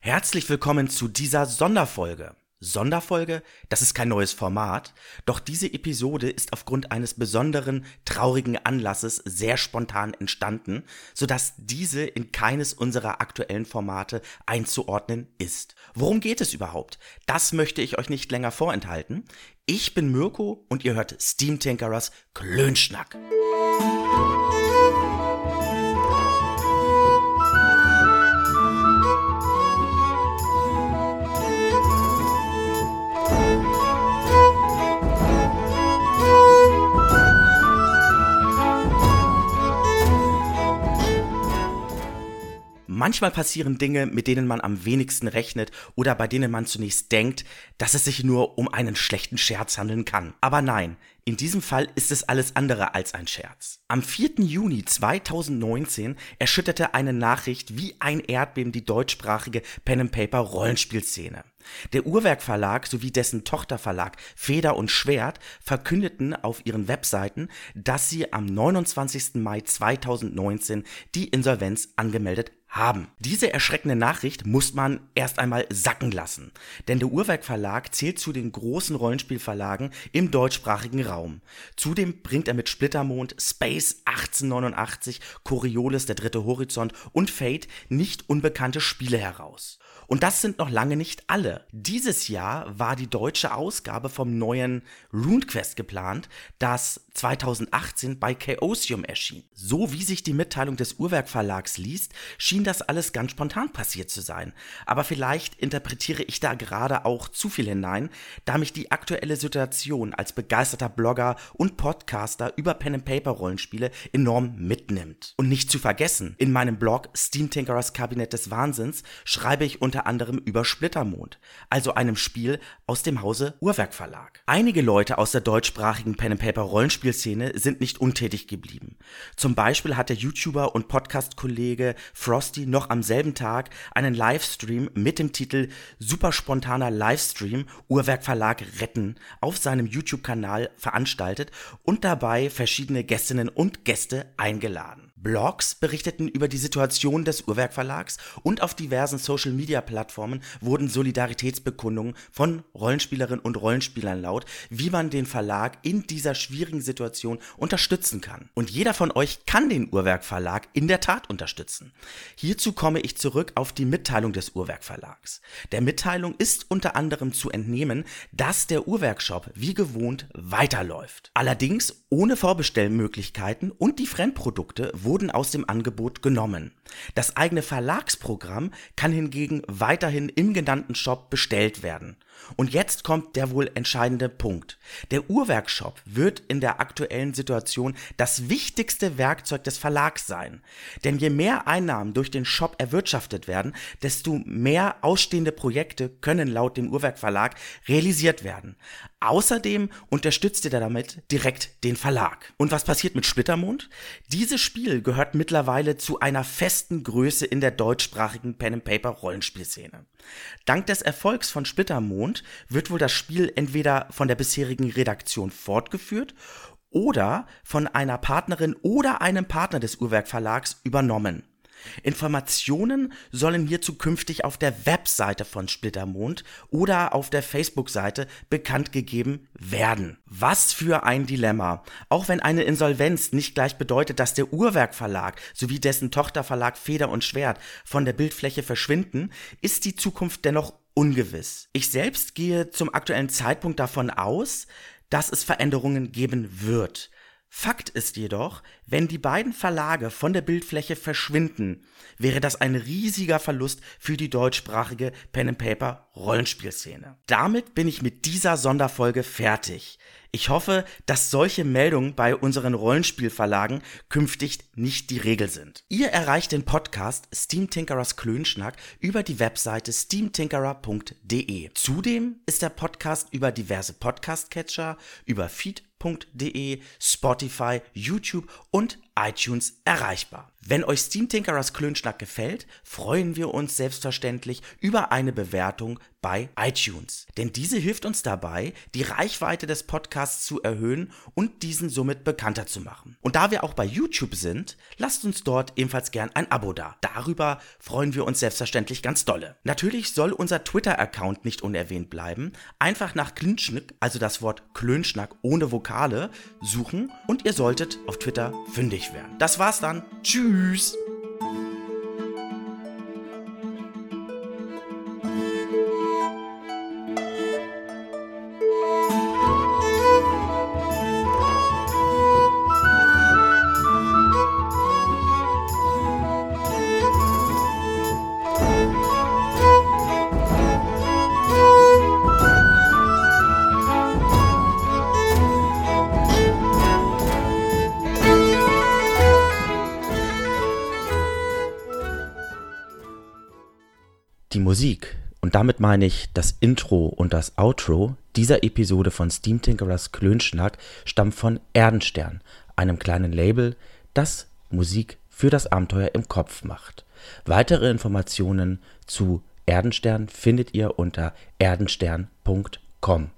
Herzlich willkommen zu dieser Sonderfolge. Sonderfolge, das ist kein neues Format, doch diese Episode ist aufgrund eines besonderen, traurigen Anlasses sehr spontan entstanden, sodass diese in keines unserer aktuellen Formate einzuordnen ist. Worum geht es überhaupt? Das möchte ich euch nicht länger vorenthalten. Ich bin Mirko und ihr hört Steam Tinkerers Klönschnack. Manchmal passieren Dinge, mit denen man am wenigsten rechnet oder bei denen man zunächst denkt, dass es sich nur um einen schlechten Scherz handeln kann. Aber nein, in diesem Fall ist es alles andere als ein Scherz. Am 4. Juni 2019 erschütterte eine Nachricht wie ein Erdbeben die deutschsprachige Pen Paper Rollenspielszene. Der Uhrwerk sowie dessen Tochterverlag Feder und Schwert verkündeten auf ihren Webseiten, dass sie am 29. Mai 2019 die Insolvenz angemeldet haben. Diese erschreckende Nachricht muss man erst einmal sacken lassen, denn der Uhrwerk zählt zu den großen Rollenspielverlagen im deutschsprachigen Raum. Zudem bringt er mit Splittermond, Space 1889, Coriolis, der dritte Horizont und Fate nicht unbekannte Spiele heraus. Und das sind noch lange nicht alle. Dieses Jahr war die deutsche Ausgabe vom neuen RuneQuest geplant, das 2018 bei Chaosium erschien. So wie sich die Mitteilung des Uhrwerk Verlags liest, schien das alles ganz spontan passiert zu sein. Aber vielleicht interpretiere ich da gerade auch zu viel hinein, da mich die aktuelle Situation als begeisterter Blogger und Podcaster über Pen and Paper Rollenspiele enorm mitnimmt. Und nicht zu vergessen, in meinem Blog Steam Tinkerers Kabinett des Wahnsinns schreibe ich unter anderem über Splittermond, also einem Spiel aus dem Hause Uhrwerk Verlag. Einige Leute aus der deutschsprachigen Pen and Paper Rollenspiel Rollenspielszene sind nicht untätig geblieben. Zum Beispiel hat der YouTuber und Podcast-Kollege Frosty noch am selben Tag einen Livestream mit dem Titel Super spontaner Livestream Uhrwerk Verlag retten auf seinem YouTube-Kanal veranstaltet und dabei verschiedene Gästinnen und Gäste eingeladen. Blogs berichteten über die Situation des Uhrwerk Verlags und auf diversen Social Media Plattformen wurden Solidaritätsbekundungen von Rollenspielerinnen und Rollenspielern laut, wie man den Verlag in dieser schwierigen Situation unterstützen kann. Und jeder von euch kann den Uhrwerk Verlag in der Tat unterstützen. Hierzu komme ich zurück auf die Mitteilung des Uhrwerk Verlags. Der Mitteilung ist unter anderem zu entnehmen, dass der Uhrwerkshop wie gewohnt weiterläuft. Allerdings ohne Vorbestellmöglichkeiten und die Fremdprodukte aus dem Angebot genommen. Das eigene Verlagsprogramm kann hingegen weiterhin im genannten Shop bestellt werden. Und jetzt kommt der wohl entscheidende Punkt. Der Uhrwerkshop wird in der aktuellen Situation das wichtigste Werkzeug des Verlags sein. Denn je mehr Einnahmen durch den Shop erwirtschaftet werden, desto mehr ausstehende Projekte können laut dem Uhrwerkverlag realisiert werden. Außerdem unterstützt ihr damit direkt den Verlag. Und was passiert mit Splittermond? Dieses Spiel gehört mittlerweile zu einer festen Größe in der deutschsprachigen Pen-and-Paper-Rollenspielszene. Dank des Erfolgs von Splittermond wird wohl das Spiel entweder von der bisherigen Redaktion fortgeführt oder von einer Partnerin oder einem Partner des Uhrwerk Verlags übernommen. Informationen sollen hierzu künftig auf der Webseite von Splittermond oder auf der Facebook-Seite bekannt gegeben werden. Was für ein Dilemma. Auch wenn eine Insolvenz nicht gleich bedeutet, dass der Uhrwerk Verlag sowie dessen Tochterverlag Feder und Schwert von der Bildfläche verschwinden, ist die Zukunft dennoch ungewiss. Ich selbst gehe zum aktuellen Zeitpunkt davon aus, dass es Veränderungen geben wird. Fakt ist jedoch, wenn die beiden Verlage von der Bildfläche verschwinden, wäre das ein riesiger Verlust für die deutschsprachige Pen and Paper Rollenspielszene. Damit bin ich mit dieser Sonderfolge fertig. Ich hoffe, dass solche Meldungen bei unseren Rollenspielverlagen künftig nicht die Regel sind. Ihr erreicht den Podcast Steam Tinkerers Klönschnack über die Webseite steamtinkerer.de. Zudem ist der Podcast über diverse Podcast-Catcher, über Feed Podcast.de, Spotify, YouTube und iTunes erreichbar. Wenn euch Steam Tinkerers Klönschnack gefällt, freuen wir uns selbstverständlich über eine Bewertung bei iTunes. Denn diese hilft uns dabei, die Reichweite des Podcasts zu erhöhen und diesen somit bekannter zu machen. Und da wir auch bei YouTube sind, lasst uns dort ebenfalls gern ein Abo da. Darüber freuen wir uns selbstverständlich ganz dolle. Natürlich soll unser Twitter-Account nicht unerwähnt bleiben. Einfach nach Klünschnick, also das Wort Klönschnack ohne Vokale, suchen und ihr solltet auf Twitter fündig werden. Das war's dann. Tschüss! Die Musik, und damit meine ich das Intro und das Outro dieser Episode von Steam Tinkerers Klönschnack, stammt von Erdenstern, einem kleinen Label, das Musik für das Abenteuer im Kopf macht. Weitere Informationen zu Erdenstern findet ihr unter erdenstern.com.